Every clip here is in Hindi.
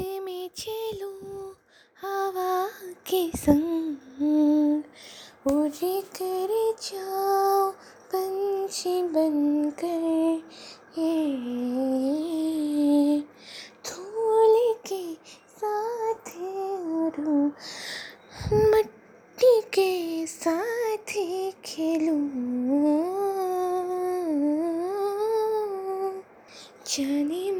में चलूँ हवा के संग। उड़ कर जाओ पंछी बनकर, ये धूल के साथ उड़ूं मट्टी के साथ खेलूं। जाने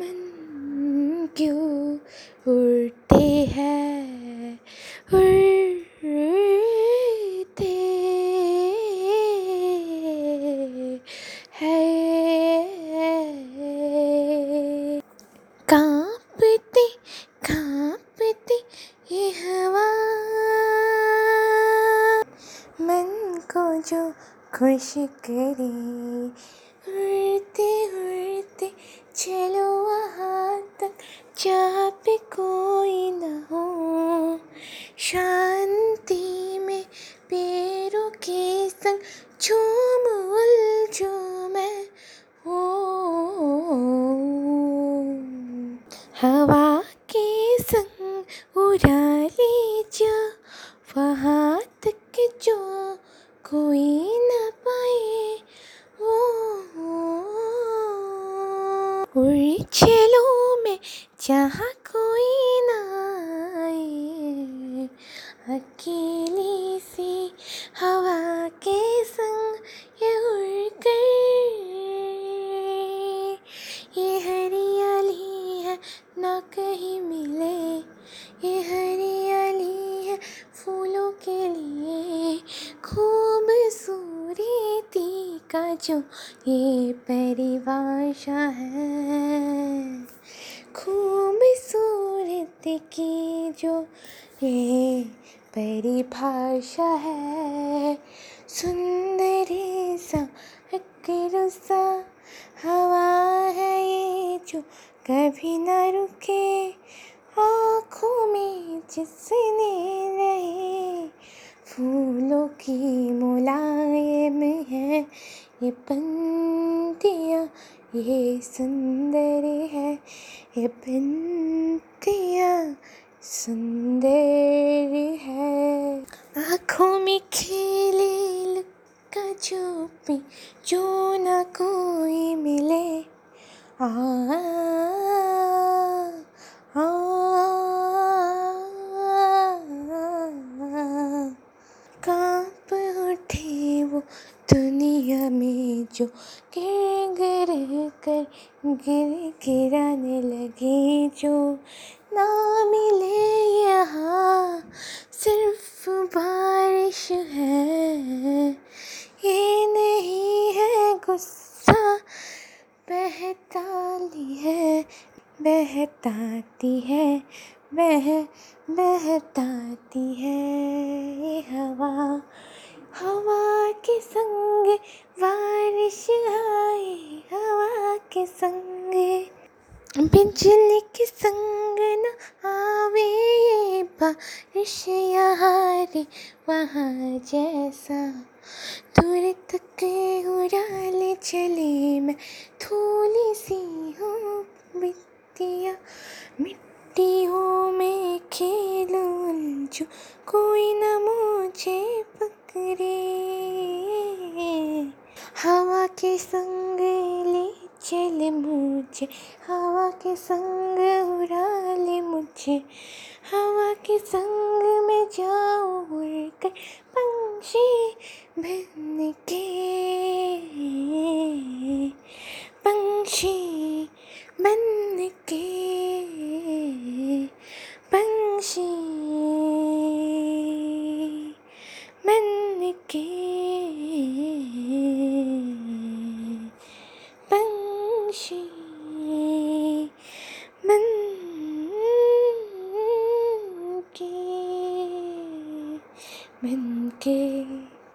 कांपते कांपते ये हवा। मन को जो खुश करे, उड़ते उड़ते चलो वहाँ तक, जहाँ पे कोई न हवा के संग उड़ा ले जा वहाँ तक जो कोई न पाए ओ उड़ चलो मैं जहाँ कोई ना आए। अकेली ना कहीं मिले। ये हरियाली है फूलों के लिए, खूबसूरती का जो ये परिभाषा है। खूबसूरती की जो ये परिभाषा है, सुंदरी सा सा, हवा जो कभी ना रुके आँखों में जिसने रहे फूलों की मुलायम है। ये पंक्तियाँ, ये सुंदर है। ये पंक्तियाँ सुंदर है। आँखों में दुनिया में जो गिर गिर कर गिर गिराने लगे, जो ना मिले यहाँ, सिर्फ़ बारिश है। ये नहीं है गुस्सा बहताली है, बहताती है, बह, बहताती है ये हवा हवा। के संग बारिश आए हवा के संग। बिजली के संग न आवे ये बारिश यहाँ वहाँ जैसा। दूर तक उड़ा ले चले मैं थोड़ी सी हूँ मिट्टिया। मिट्टियों में खेलूं जो के संग ले चल मुझे हवा के संग उड़ा ले मुझे हवा के बन के